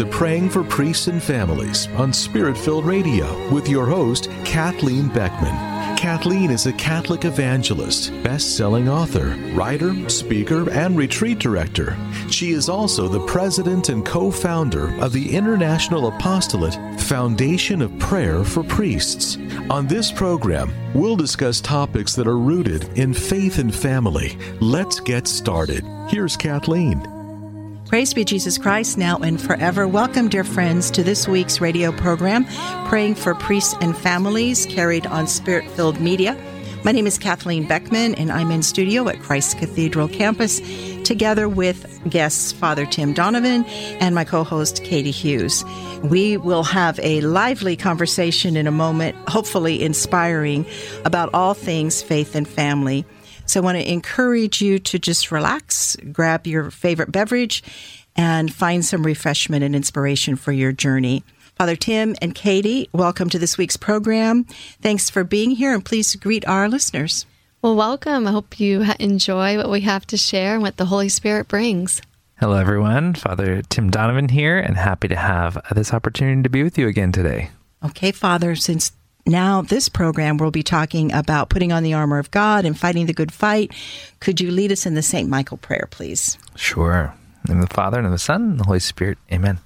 to Praying for Priests and Families on Spirit Filled Radio with your host, Kathleen Beckman. Kathleen is a Catholic evangelist, best selling author, writer, speaker, and retreat director. She is also the president and co founder of the International Apostolate Foundation of Prayer for Priests. On this program, we'll discuss topics that are rooted in faith and family. Let's get started. Here's Kathleen. Praise be Jesus Christ now and forever. Welcome, dear friends, to this week's radio program, Praying for Priests and Families, carried on Spirit Filled Media. My name is Kathleen Beckman, and I'm in studio at Christ Cathedral campus together with guests Father Tim Donovan and my co host Katie Hughes. We will have a lively conversation in a moment, hopefully inspiring, about all things faith and family. So I want to encourage you to just relax, grab your favorite beverage, and find some refreshment and inspiration for your journey. Father Tim and Katie, welcome to this week's program. Thanks for being here, and please greet our listeners. Well, welcome. I hope you enjoy what we have to share and what the Holy Spirit brings. Hello, everyone. Father Tim Donovan here, and happy to have this opportunity to be with you again today. Okay, Father, since now, this program we'll be talking about putting on the armor of God and fighting the good fight. Could you lead us in the St. Michael prayer, please? Sure. In the Father, and of the Son, and the Holy Spirit. Amen.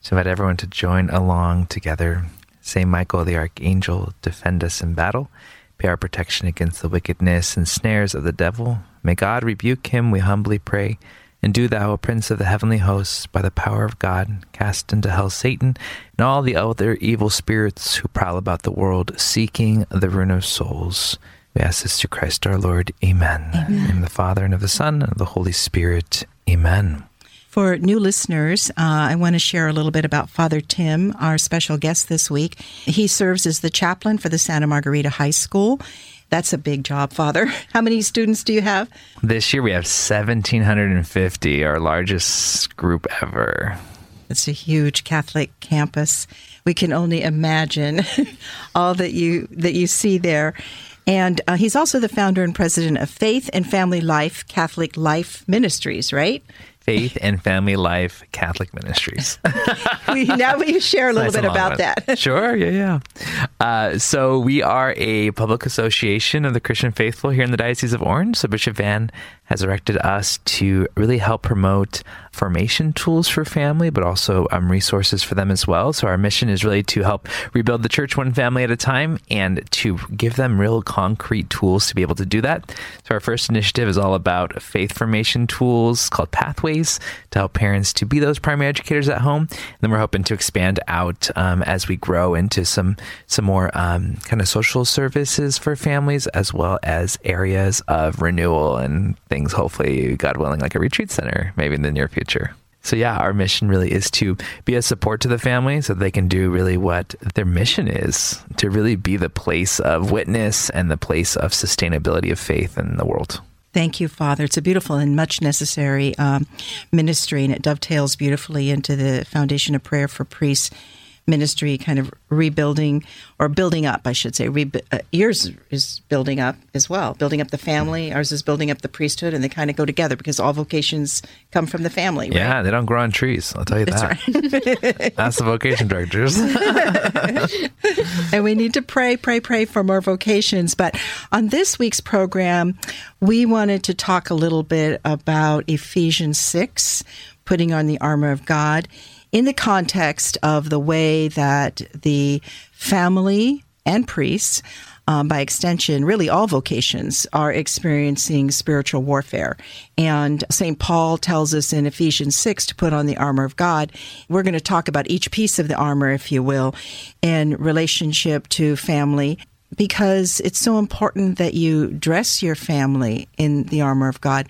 So invite everyone to join along together. St. Michael the Archangel, defend us in battle. Be our protection against the wickedness and snares of the devil. May God rebuke him, we humbly pray. And do thou, O Prince of the heavenly hosts, by the power of God, cast into hell Satan and all the other evil spirits who prowl about the world, seeking the ruin of souls. We ask this through Christ our Lord. Amen. Amen. In the Father, and of the Son, and of the Holy Spirit. Amen. For new listeners, uh, I want to share a little bit about Father Tim, our special guest this week. He serves as the chaplain for the Santa Margarita High School that's a big job, Father. How many students do you have? This year we have 1,750, our largest group ever. It's a huge Catholic campus. We can only imagine all that you that you see there. And uh, he's also the founder and president of Faith and Family Life Catholic Life Ministries, right? Faith and Family Life Catholic Ministries. we, now we share a little nice bit about that. sure, yeah, yeah. Uh, so we are a public association of the Christian faithful here in the Diocese of Orange. So Bishop Vann has erected us to really help promote formation tools for family, but also um, resources for them as well. So our mission is really to help rebuild the church one family at a time and to give them real concrete tools to be able to do that. So our first initiative is all about faith formation tools called Pathways to help parents to be those primary educators at home. And then we're hoping to expand out um, as we grow into some some more um, kind of social services for families as well as areas of renewal and things things, hopefully, God willing, like a retreat center, maybe in the near future. So, yeah, our mission really is to be a support to the family so they can do really what their mission is to really be the place of witness and the place of sustainability of faith in the world. Thank you, Father. It's a beautiful and much necessary um, ministry, and it dovetails beautifully into the Foundation of Prayer for Priests ministry kind of rebuilding or building up, I should say. Re- uh, yours is building up as well, building up the family. Ours is building up the priesthood, and they kind of go together because all vocations come from the family. Right? Yeah, they don't grow on trees. I'll tell you That's that. Right. That's the vocation directors. and we need to pray, pray, pray for more vocations. But on this week's program, we wanted to talk a little bit about Ephesians 6, putting on the armor of God in the context of the way that the family and priests um, by extension, really all vocations are experiencing spiritual warfare. And St. Paul tells us in Ephesians 6 to put on the armor of God. We're going to talk about each piece of the armor, if you will, in relationship to family because it's so important that you dress your family in the armor of God.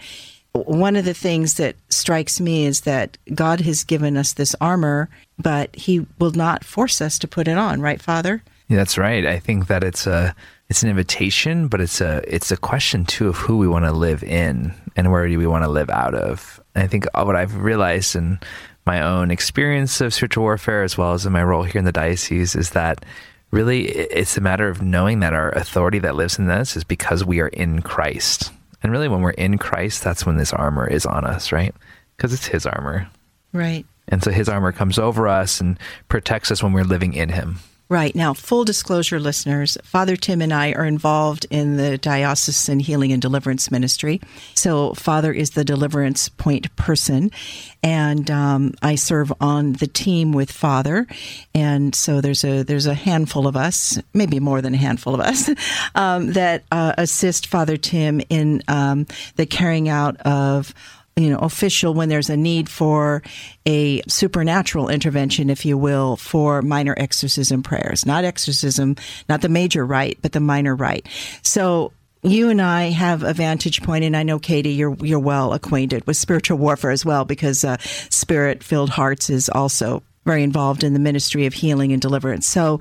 One of the things that strikes me is that God has given us this armor, but He will not force us to put it on, right, Father? Yeah, that's right. I think that it's a it's an invitation, but it's a it's a question too of who we want to live in and where do we want to live out of. And I think what I've realized in my own experience of spiritual warfare, as well as in my role here in the diocese, is that really it's a matter of knowing that our authority that lives in us is because we are in Christ. And really, when we're in Christ, that's when this armor is on us, right? Because it's His armor. Right. And so His armor comes over us and protects us when we're living in Him. Right. Now, full disclosure, listeners, Father Tim and I are involved in the Diocesan Healing and Deliverance Ministry. So, Father is the deliverance point person, and um, I serve on the team with Father. And so, there's a there's a handful of us, maybe more than a handful of us, um, that uh, assist Father Tim in um, the carrying out of you know, official when there's a need for a supernatural intervention, if you will, for minor exorcism prayers. Not exorcism, not the major rite, but the minor rite. So you and I have a vantage point, and I know Katie, you're you're well acquainted with spiritual warfare as well, because uh, Spirit Filled Hearts is also very involved in the ministry of healing and deliverance. So.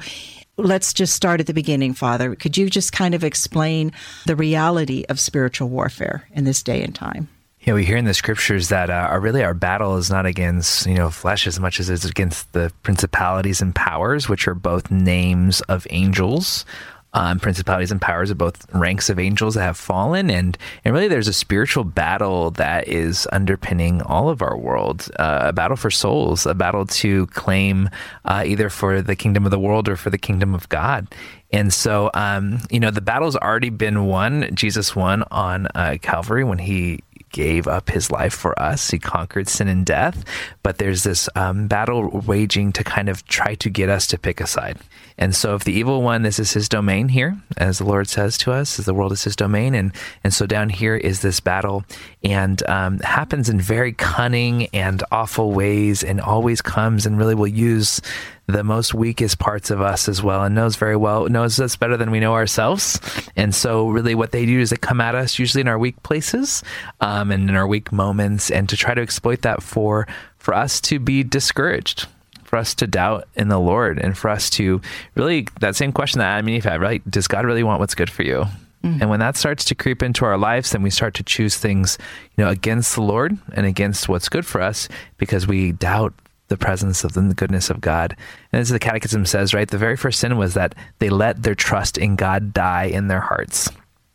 Let's just start at the beginning, Father. Could you just kind of explain the reality of spiritual warfare in this day and time? Yeah, we hear in the scriptures that uh, really our battle is not against you know flesh as much as it's against the principalities and powers, which are both names of angels. Um, principalities and powers are both ranks of angels that have fallen, and and really there's a spiritual battle that is underpinning all of our world, uh, a battle for souls, a battle to claim uh, either for the kingdom of the world or for the kingdom of God. And so, um, you know, the battle's already been won. Jesus won on uh, Calvary when he gave up his life for us. He conquered sin and death. But there's this um, battle waging to kind of try to get us to pick a side. And so, if the evil one, this is his domain here, as the Lord says to us, as the world is his domain. And, and so, down here is this battle, and um, happens in very cunning and awful ways, and always comes and really will use the most weakest parts of us as well and knows very well knows us better than we know ourselves. And so really what they do is they come at us usually in our weak places um, and in our weak moments and to try to exploit that for for us to be discouraged for us to doubt in the lord and for us to really that same question that adam and eve had right? Does god really want what's good for you? Mm-hmm. And when that starts to creep into our lives, then we start to choose things, you know, against the Lord and against what's good for us because we doubt the presence of the goodness of God. And as the Catechism says, right, the very first sin was that they let their trust in God die in their hearts.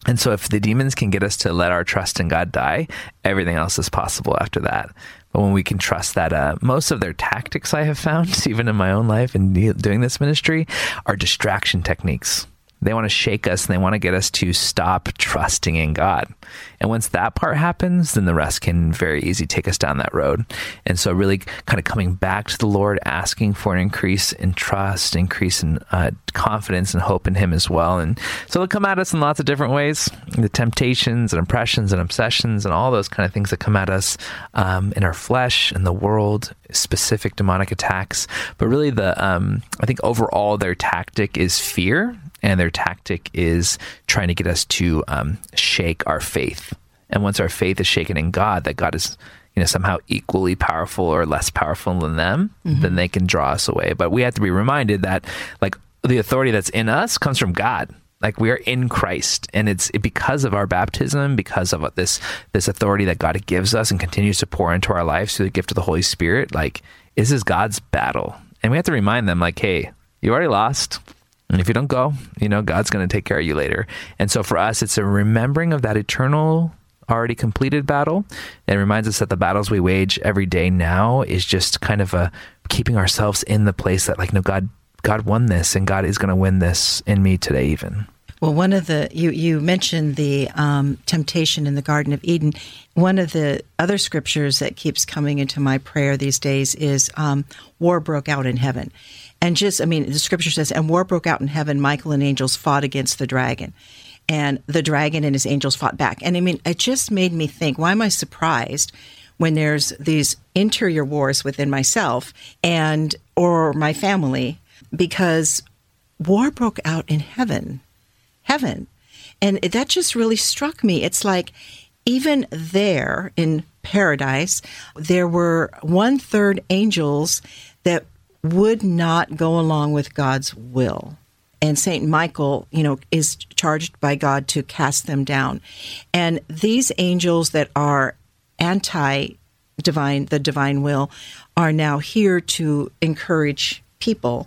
And so, if the demons can get us to let our trust in God die, everything else is possible after that. But when we can trust that, uh, most of their tactics I have found, even in my own life and doing this ministry, are distraction techniques. They want to shake us and they want to get us to stop trusting in God. And once that part happens, then the rest can very easy take us down that road. And so, really kind of coming back to the Lord, asking for an increase in trust, increase in uh, confidence and hope in Him as well. And so, it'll come at us in lots of different ways the temptations and impressions and obsessions and all those kind of things that come at us um, in our flesh and the world, specific demonic attacks. But really, the um, I think overall, their tactic is fear and their tactic is trying to get us to um, shake our faith. And once our faith is shaken in God, that God is you know somehow equally powerful or less powerful than them, mm-hmm. then they can draw us away. But we have to be reminded that like the authority that's in us comes from God. Like we are in Christ, and it's because of our baptism, because of this this authority that God gives us and continues to pour into our lives through the gift of the Holy Spirit. Like this is God's battle, and we have to remind them, like, hey, you already lost. And if you don't go, you know, God's going to take care of you later. And so for us, it's a remembering of that eternal, already completed battle. It reminds us that the battles we wage every day now is just kind of a keeping ourselves in the place that, like, no, God, God won this and God is going to win this in me today, even. Well, one of the you you mentioned the um, temptation in the Garden of Eden. One of the other scriptures that keeps coming into my prayer these days is um, war broke out in heaven, and just I mean the scripture says, and war broke out in heaven. Michael and angels fought against the dragon, and the dragon and his angels fought back. And I mean, it just made me think: Why am I surprised? When there's these interior wars within myself and or my family, because war broke out in heaven heaven. And that just really struck me. It's like even there in paradise, there were one third angels that would not go along with God's will. And Saint Michael, you know, is charged by God to cast them down. And these angels that are anti divine, the divine will, are now here to encourage people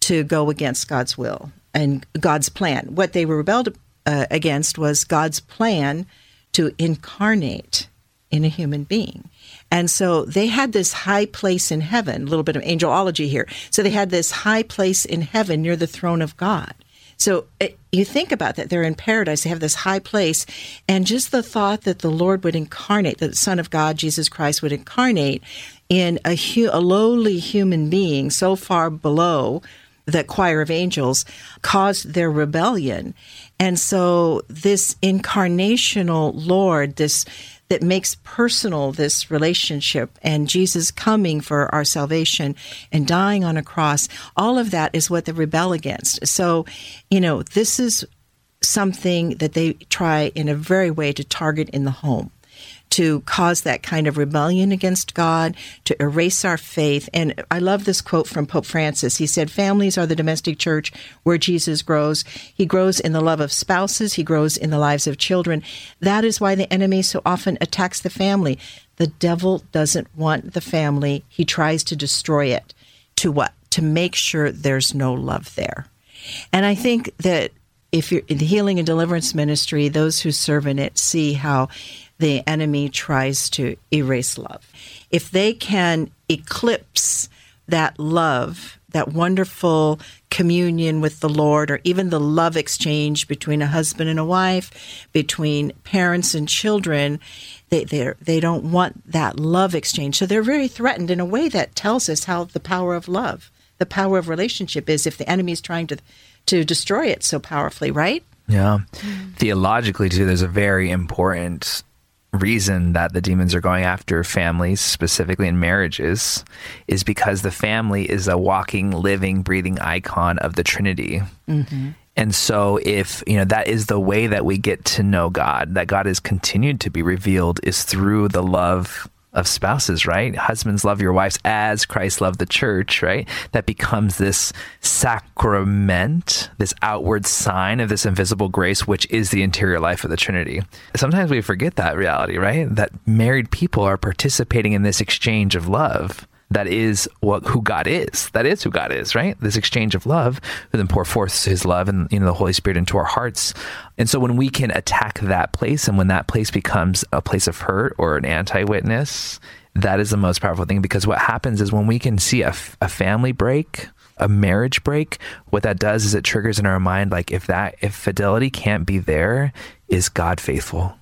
to go against God's will and God's plan. What they were rebelled uh, against was God's plan to incarnate in a human being. And so they had this high place in heaven, a little bit of angelology here. So they had this high place in heaven near the throne of God. So it, uh, you think about that. They're in paradise. They have this high place. And just the thought that the Lord would incarnate, that the Son of God, Jesus Christ, would incarnate in a, hu- a lowly human being so far below the choir of angels caused their rebellion. And so this incarnational Lord, this that makes personal this relationship and Jesus coming for our salvation and dying on a cross, all of that is what they rebel against. So, you know, this is something that they try in a very way to target in the home to cause that kind of rebellion against God, to erase our faith. And I love this quote from Pope Francis. He said, Families are the domestic church where Jesus grows. He grows in the love of spouses, he grows in the lives of children. That is why the enemy so often attacks the family. The devil doesn't want the family, he tries to destroy it. To what? To make sure there's no love there. And I think that if you're in the healing and deliverance ministry, those who serve in it see how the enemy tries to erase love. If they can eclipse that love, that wonderful communion with the Lord, or even the love exchange between a husband and a wife, between parents and children, they they don't want that love exchange. So they're very threatened in a way that tells us how the power of love, the power of relationship is if the enemy is trying to to destroy it so powerfully, right? Yeah. Theologically, too, there's a very important reason that the demons are going after families, specifically in marriages, is because the family is a walking, living, breathing icon of the Trinity. Mm-hmm. And so, if you know that is the way that we get to know God, that God has continued to be revealed, is through the love of spouses, right? Husbands love your wives as Christ loved the church, right? That becomes this sacrament, this outward sign of this invisible grace, which is the interior life of the Trinity. Sometimes we forget that reality, right? That married people are participating in this exchange of love that is what who God is. That is who God is, right? This exchange of love, who then pour forth His love and you know the Holy Spirit into our hearts. And so when we can attack that place, and when that place becomes a place of hurt or an anti-witness, that is the most powerful thing. Because what happens is when we can see a, a family break, a marriage break, what that does is it triggers in our mind like if that if fidelity can't be there, is God faithful?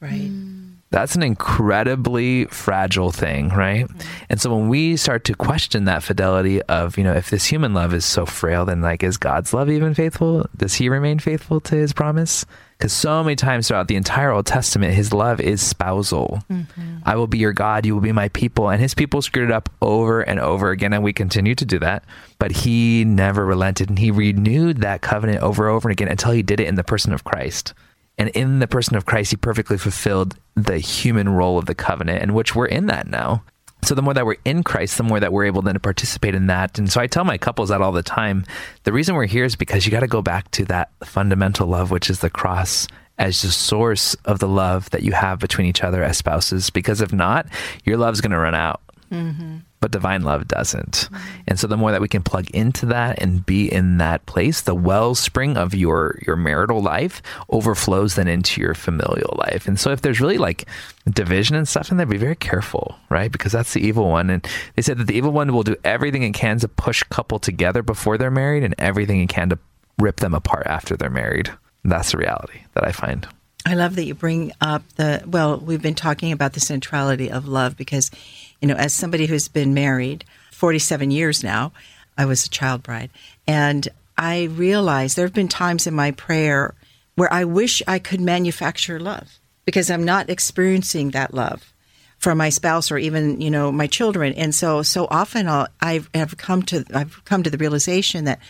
Right. Mm that's an incredibly fragile thing, right? Mm-hmm. And so when we start to question that fidelity of, you know, if this human love is so frail, then like, is God's love even faithful? Does he remain faithful to his promise? Because so many times throughout the entire Old Testament, his love is spousal. Mm-hmm. I will be your God, you will be my people. And his people screwed it up over and over again, and we continue to do that. But he never relented, and he renewed that covenant over and over again until he did it in the person of Christ. And in the person of Christ, he perfectly fulfilled the human role of the covenant, in which we're in that now. So the more that we're in Christ, the more that we're able then to participate in that. And so I tell my couples that all the time. The reason we're here is because you got to go back to that fundamental love, which is the cross as the source of the love that you have between each other as spouses. Because if not, your love's going to run out. Mm-hmm but divine love doesn't. And so the more that we can plug into that and be in that place, the wellspring of your your marital life overflows then into your familial life. And so if there's really like division and stuff in there, be very careful, right? Because that's the evil one. And they said that the evil one will do everything it can to push couple together before they're married and everything it can to rip them apart after they're married. That's the reality that I find. I love that you bring up the well, we've been talking about the centrality of love because, you know, as somebody who's been married 47 years now, I was a child bride, and I realize there have been times in my prayer where I wish I could manufacture love because I'm not experiencing that love from my spouse or even you know my children. And so so often I'll, i have come to I've come to the realization that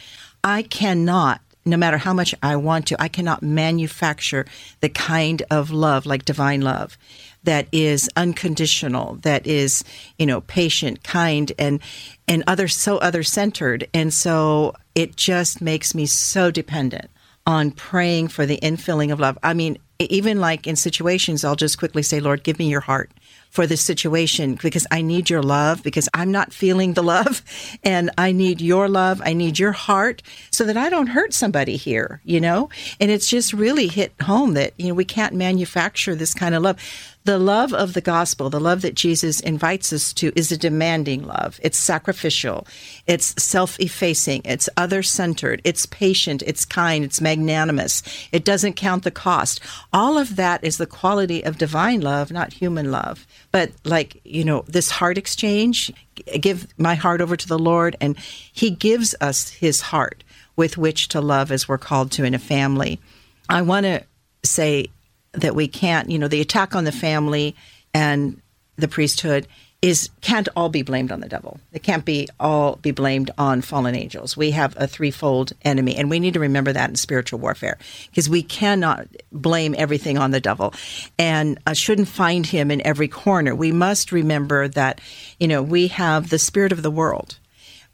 I cannot no matter how much I want to I cannot manufacture the kind of love like divine love that is unconditional that is you know patient kind and and other so other centered and so it just makes me so dependent on praying for the infilling of love. I mean, even like in situations, I'll just quickly say, Lord, give me your heart for this situation because I need your love because I'm not feeling the love and I need your love. I need your heart so that I don't hurt somebody here, you know? And it's just really hit home that, you know, we can't manufacture this kind of love. The love of the gospel, the love that Jesus invites us to, is a demanding love. It's sacrificial, it's self effacing, it's other centered, it's patient, it's kind, it's magnanimous, it doesn't count the cost. All of that is the quality of divine love, not human love. But, like, you know, this heart exchange, give my heart over to the Lord, and He gives us His heart with which to love as we're called to in a family. I want to say that we can't, you know, the attack on the family and the priesthood is can't all be blamed on the devil. It can't be all be blamed on fallen angels. We have a threefold enemy, and we need to remember that in spiritual warfare because we cannot blame everything on the devil, and uh, shouldn't find him in every corner. We must remember that you know we have the spirit of the world,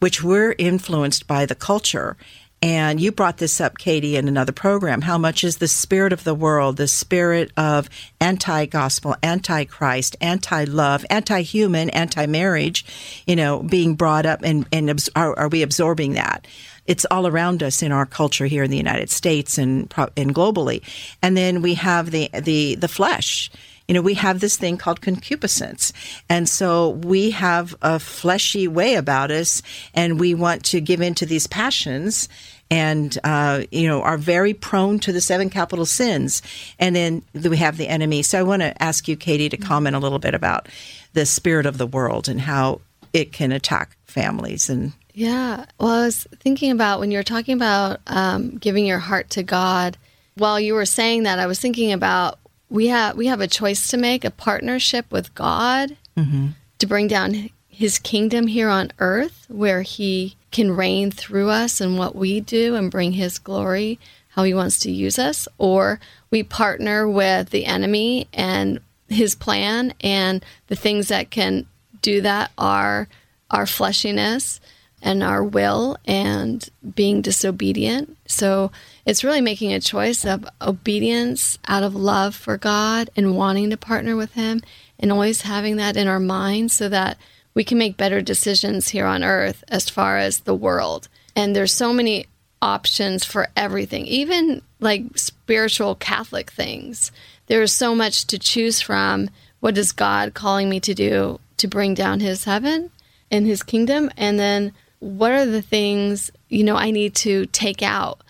which we're influenced by the culture and you brought this up, Katie, in another program. How much is the spirit of the world, the spirit of anti gospel, anti Christ, anti love, anti human, anti marriage, you know, being brought up and, and are, are we absorbing that? it's all around us in our culture here in the United States and and globally. And then we have the the the flesh. You know, we have this thing called concupiscence. And so we have a fleshy way about us and we want to give in to these passions and uh, you know are very prone to the seven capital sins. And then we have the enemy. So I want to ask you, Katie, to comment a little bit about the spirit of the world and how it can attack families and. Yeah. Well, I was thinking about when you were talking about um, giving your heart to God. While you were saying that, I was thinking about we have we have a choice to make, a partnership with God mm-hmm. to bring down His kingdom here on earth, where He can reign through us and what we do and bring his glory, how he wants to use us, or we partner with the enemy and his plan and the things that can do that are our fleshiness and our will and being disobedient. So it's really making a choice of obedience out of love for God and wanting to partner with Him and always having that in our mind so that we can make better decisions here on earth as far as the world. And there's so many options for everything, even like spiritual Catholic things. There's so much to choose from. What is God calling me to do to bring down his heaven and his kingdom? And then what are the things, you know, I need to take out?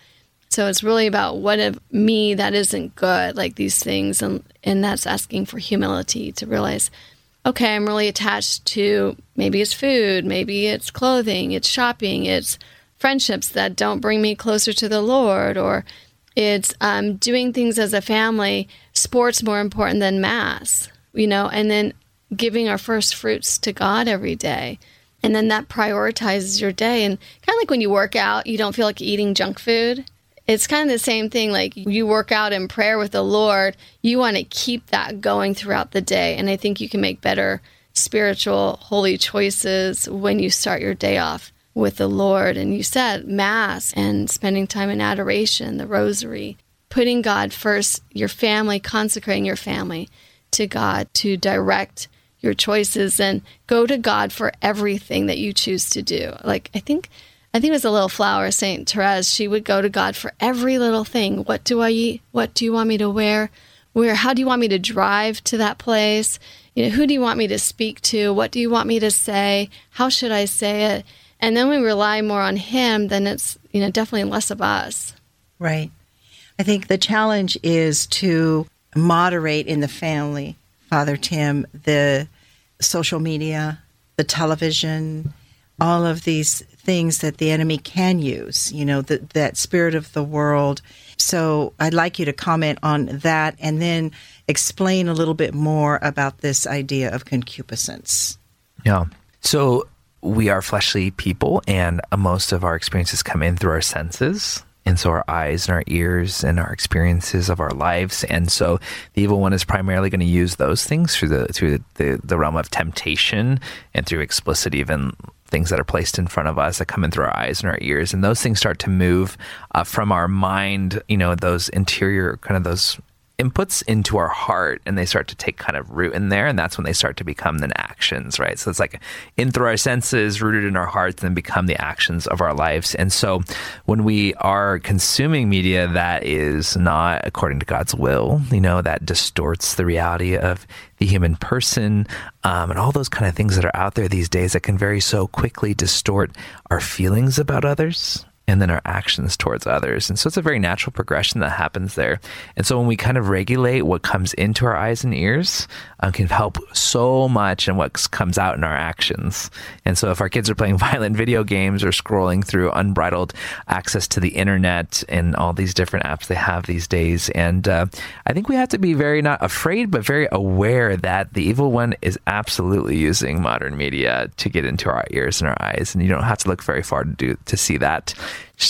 So it's really about what of me that isn't good, like these things, and and that's asking for humility to realize okay, I'm really attached to maybe it's food, maybe it's clothing, it's shopping, it's friendships that don't bring me closer to the Lord, or it's um, doing things as a family, sports more important than mass, you know, and then giving our first fruits to God every day. And then that prioritizes your day. And kind of like when you work out, you don't feel like eating junk food it's kind of the same thing. Like you work out in prayer with the Lord, you want to keep that going throughout the day. And I think you can make better spiritual, holy choices when you start your day off with the Lord. And you said Mass and spending time in adoration, the Rosary, putting God first, your family, consecrating your family to God to direct your choices and go to God for everything that you choose to do. Like, I think I think it was a little flower, Saint Therese. She would go to God for every little thing. What do I eat? What do you want me to wear? Where? How do you want me to drive to that place? You know, who do you want me to speak to? What do you want me to say? How should I say it? And then we rely more on Him. Then it's you know, definitely less of us. Right. I think the challenge is to moderate in the family, Father Tim, the social media, the television, all of these things that the enemy can use, you know, the, that spirit of the world. So I'd like you to comment on that and then explain a little bit more about this idea of concupiscence. Yeah. So we are fleshly people, and most of our experiences come in through our senses. And so our eyes and our ears and our experiences of our lives. And so the evil one is primarily going to use those things through the through the, the realm of temptation and through explicit even things that are placed in front of us that come in through our eyes and our ears. And those things start to move uh, from our mind, you know, those interior kind of those inputs into our heart and they start to take kind of root in there and that's when they start to become then actions right? So it's like in through our senses rooted in our hearts and become the actions of our lives. And so when we are consuming media that is not according to god's will you know that distorts the reality of the human person um, and all those kind of things that are out there these days that can very so quickly distort our feelings about others and then our actions towards others. And so it's a very natural progression that happens there. And so when we kind of regulate what comes into our eyes and ears, um, can help so much in what comes out in our actions. And so if our kids are playing violent video games or scrolling through unbridled access to the internet and all these different apps they have these days, and uh, I think we have to be very not afraid, but very aware that the evil one is absolutely using modern media to get into our ears and our eyes. And you don't have to look very far to do to see that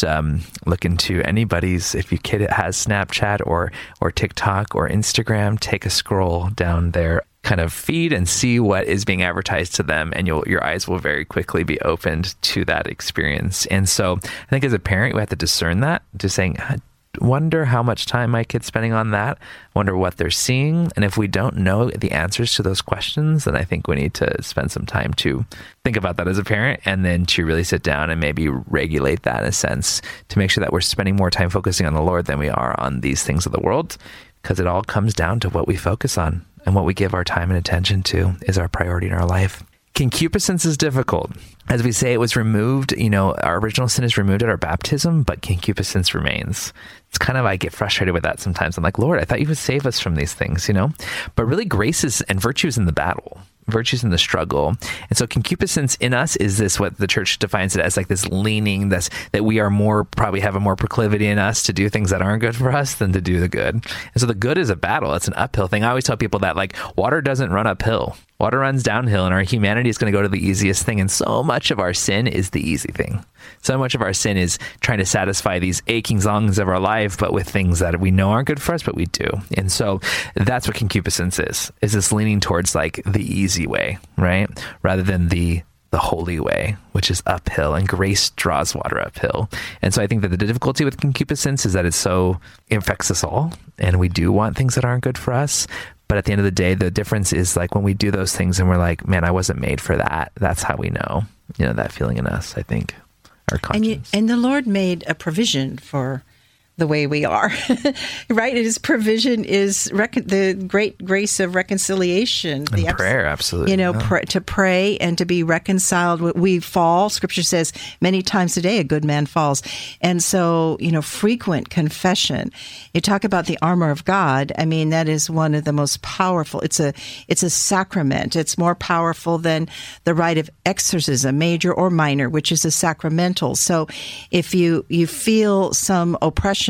um, look into anybody's if your kid has Snapchat or or TikTok or Instagram, take a scroll down their kind of feed and see what is being advertised to them and your eyes will very quickly be opened to that experience. And so I think as a parent we have to discern that, to saying wonder how much time my kid's spending on that, wonder what they're seeing. And if we don't know the answers to those questions, then I think we need to spend some time to think about that as a parent and then to really sit down and maybe regulate that in a sense to make sure that we're spending more time focusing on the Lord than we are on these things of the world. Because it all comes down to what we focus on and what we give our time and attention to is our priority in our life. Concupiscence is difficult. As we say, it was removed, you know, our original sin is removed at our baptism, but concupiscence remains. It's kind of, I get frustrated with that sometimes. I'm like, Lord, I thought you would save us from these things, you know? But really, grace is and virtue is in the battle virtues in the struggle. And so concupiscence in us is this what the church defines it as like this leaning this that we are more probably have a more proclivity in us to do things that aren't good for us than to do the good. And so the good is a battle. It's an uphill thing. I always tell people that like water doesn't run uphill. Water runs downhill and our humanity is going to go to the easiest thing and so much of our sin is the easy thing. So much of our sin is trying to satisfy these aching longings of our life, but with things that we know aren't good for us, but we do. And so that's what concupiscence is, is this leaning towards like the easy way, right? Rather than the the holy way, which is uphill, and grace draws water uphill. And so I think that the difficulty with concupiscence is that it's so it affects us all, and we do want things that aren't good for us. But at the end of the day, the difference is like when we do those things and we're like, man, I wasn't made for that. That's how we know, you know, that feeling in us, I think our conscience. And, you, and the Lord made a provision for the way we are, right? His provision is rec- the great grace of reconciliation, the prayer, absolutely. You know, yeah. pr- to pray and to be reconciled. We fall. Scripture says many times a day a good man falls, and so you know, frequent confession. You talk about the armor of God. I mean, that is one of the most powerful. It's a it's a sacrament. It's more powerful than the rite of exorcism, major or minor, which is a sacramental. So, if you you feel some oppression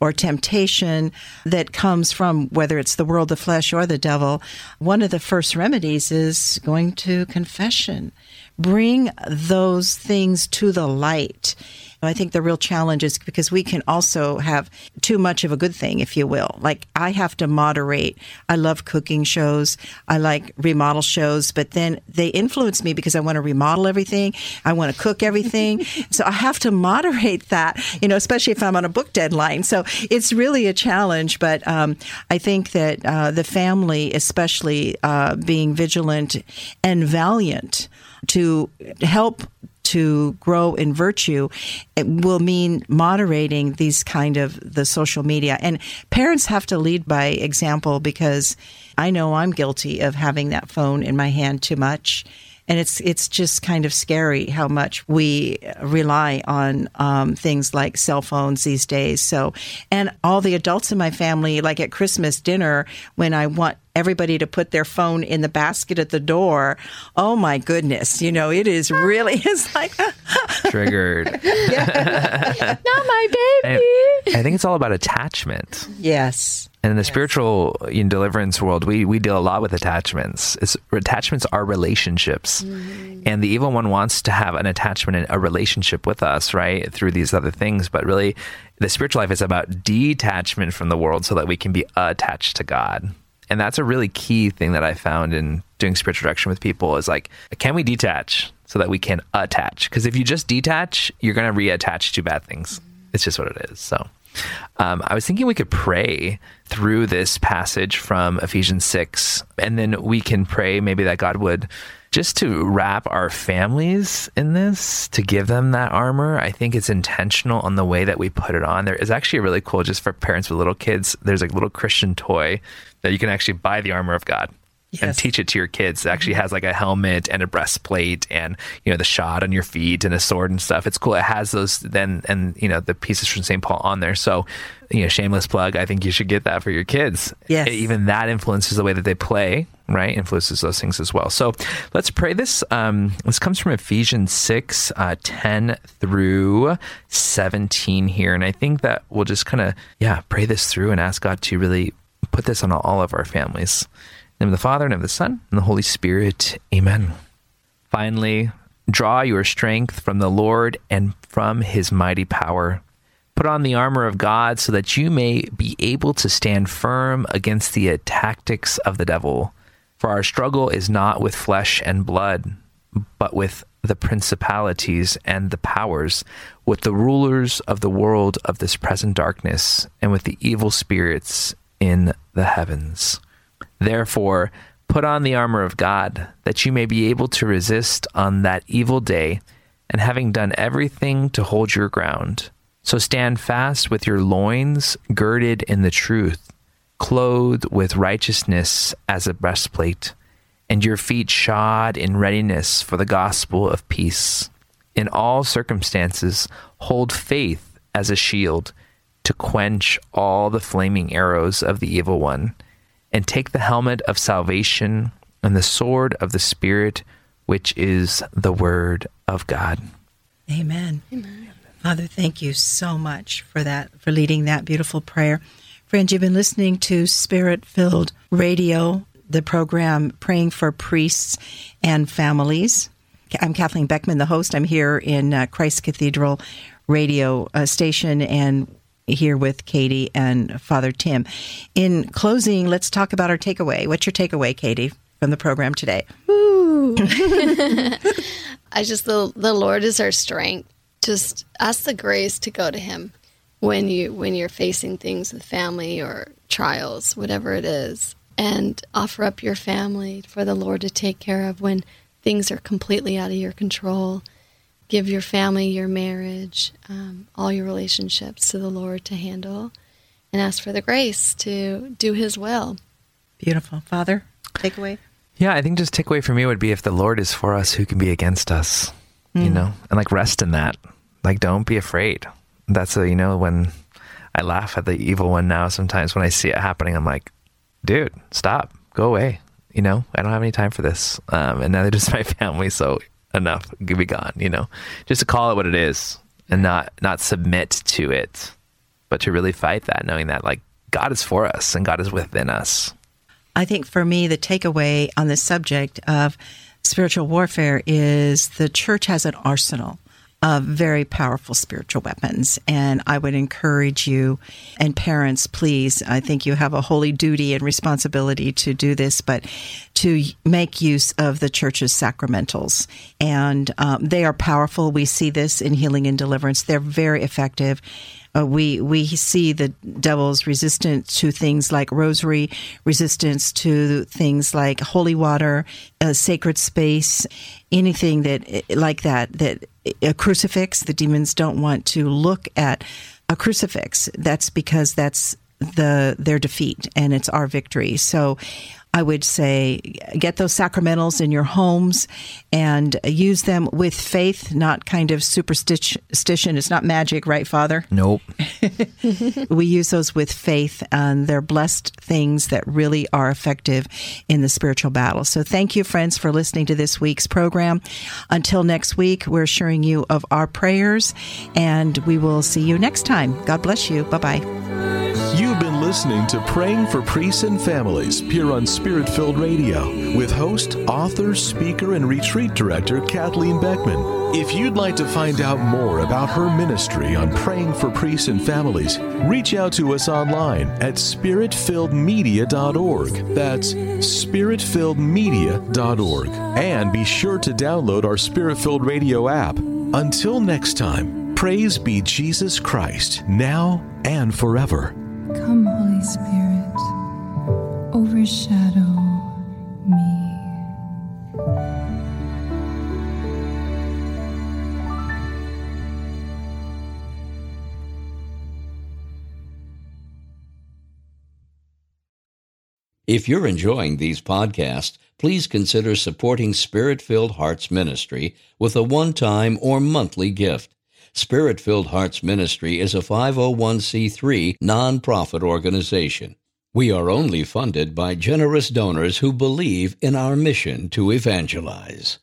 or temptation that comes from whether it's the world, the flesh, or the devil, one of the first remedies is going to confession. Bring those things to the light I think the real challenge is because we can also have too much of a good thing, if you will. Like I have to moderate. I love cooking shows. I like remodel shows, but then they influence me because I want to remodel everything. I want to cook everything. so I have to moderate that, you know, especially if I'm on a book deadline. So it's really a challenge, but um, I think that uh, the family, especially uh, being vigilant and valiant to help to grow in virtue it will mean moderating these kind of the social media and parents have to lead by example because i know i'm guilty of having that phone in my hand too much and it's it's just kind of scary how much we rely on um, things like cell phones these days. So, and all the adults in my family, like at Christmas dinner, when I want everybody to put their phone in the basket at the door. Oh my goodness. You know, it is really, it's like triggered. Not my baby. I think it's all about attachment. Yes. And in the yes. spiritual in deliverance world, we, we deal a lot with attachments. It's, attachments are relationships. Mm-hmm. And the evil one wants to have an attachment and a relationship with us, right? Through these other things. But really, the spiritual life is about detachment from the world so that we can be attached to God. And that's a really key thing that I found in doing spiritual direction with people is like, can we detach so that we can attach? Because if you just detach, you're going to reattach to bad things. It's just what it is. So um, I was thinking we could pray through this passage from Ephesians 6, and then we can pray maybe that God would just to wrap our families in this, to give them that armor. I think it's intentional on the way that we put it on. There is actually a really cool just for parents with little kids. There's a little Christian toy that you can actually buy the armor of God. Yes. and teach it to your kids. It actually has like a helmet and a breastplate and you know the shot on your feet and a sword and stuff. It's cool. It has those then and you know the pieces from St. Paul on there. So you know, shameless plug. I think you should get that for your kids. Yes. Even that influences the way that they play, right? Influences those things as well. So let's pray this. Um, this comes from Ephesians 6, uh, 10 through 17 here. And I think that we'll just kind of, yeah, pray this through and ask God to really put this on all of our families. In the name of the Father, and of the Son, and the Holy Spirit. Amen. Finally, draw your strength from the Lord and from his mighty power. Put on the armor of God so that you may be able to stand firm against the tactics of the devil. For our struggle is not with flesh and blood, but with the principalities and the powers, with the rulers of the world of this present darkness, and with the evil spirits in the heavens. Therefore, put on the armor of God, that you may be able to resist on that evil day, and having done everything to hold your ground. So stand fast with your loins girded in the truth, clothed with righteousness as a breastplate, and your feet shod in readiness for the gospel of peace. In all circumstances, hold faith as a shield to quench all the flaming arrows of the evil one and take the helmet of salvation and the sword of the Spirit, which is the Word of God. Amen. Amen. Father, thank you so much for that, for leading that beautiful prayer. Friends, you've been listening to Spirit Filled Radio, the program Praying for Priests and Families. I'm Kathleen Beckman, the host. I'm here in uh, Christ Cathedral radio uh, station, and here with Katie and Father Tim. In closing, let's talk about our takeaway. What's your takeaway, Katie, from the program today? I just the the Lord is our strength. Just ask the grace to go to Him when you when you're facing things with family or trials, whatever it is, and offer up your family for the Lord to take care of when things are completely out of your control give your family, your marriage, um, all your relationships to the Lord to handle and ask for the grace to do His will. Beautiful. Father, takeaway? Yeah, I think just takeaway for me would be if the Lord is for us, who can be against us? Mm. You know, and like rest in that. Like, don't be afraid. That's a, you know, when I laugh at the evil one now, sometimes when I see it happening, I'm like, dude, stop, go away. You know, I don't have any time for this. Um, and neither does my family. So enough, be gone. You know, just to call it what it is and not not submit to it, but to really fight that, knowing that like God is for us and God is within us. I think for me, the takeaway on the subject of spiritual warfare is the church has an arsenal of very powerful spiritual weapons. And I would encourage you and parents, please, I think you have a holy duty and responsibility to do this, but to make use of the church's sacramentals. And um, they are powerful. We see this in healing and deliverance. They're very effective. Uh, we we see the devil's resistance to things like rosary, resistance to things like holy water, a sacred space, anything that like that. That a crucifix. The demons don't want to look at a crucifix. That's because that's the their defeat and it's our victory. So I would say get those sacramentals in your homes and use them with faith, not kind of superstition. It's not magic, right, Father? Nope. we use those with faith, and they're blessed things that really are effective in the spiritual battle. So thank you, friends, for listening to this week's program. Until next week, we're assuring you of our prayers, and we will see you next time. God bless you. Bye bye. Listening to Praying for Priests and Families here on Spirit Filled Radio with host, author, speaker, and retreat director Kathleen Beckman. If you'd like to find out more about her ministry on praying for priests and families, reach out to us online at spiritfilledmedia.org. That's spiritfilledmedia.org. And be sure to download our Spirit Filled Radio app. Until next time, praise be Jesus Christ, now and forever. Come, Holy Spirit, overshadow me. If you're enjoying these podcasts, please consider supporting Spirit Filled Hearts Ministry with a one time or monthly gift. Spirit Filled Hearts Ministry is a 501c3 nonprofit organization. We are only funded by generous donors who believe in our mission to evangelize.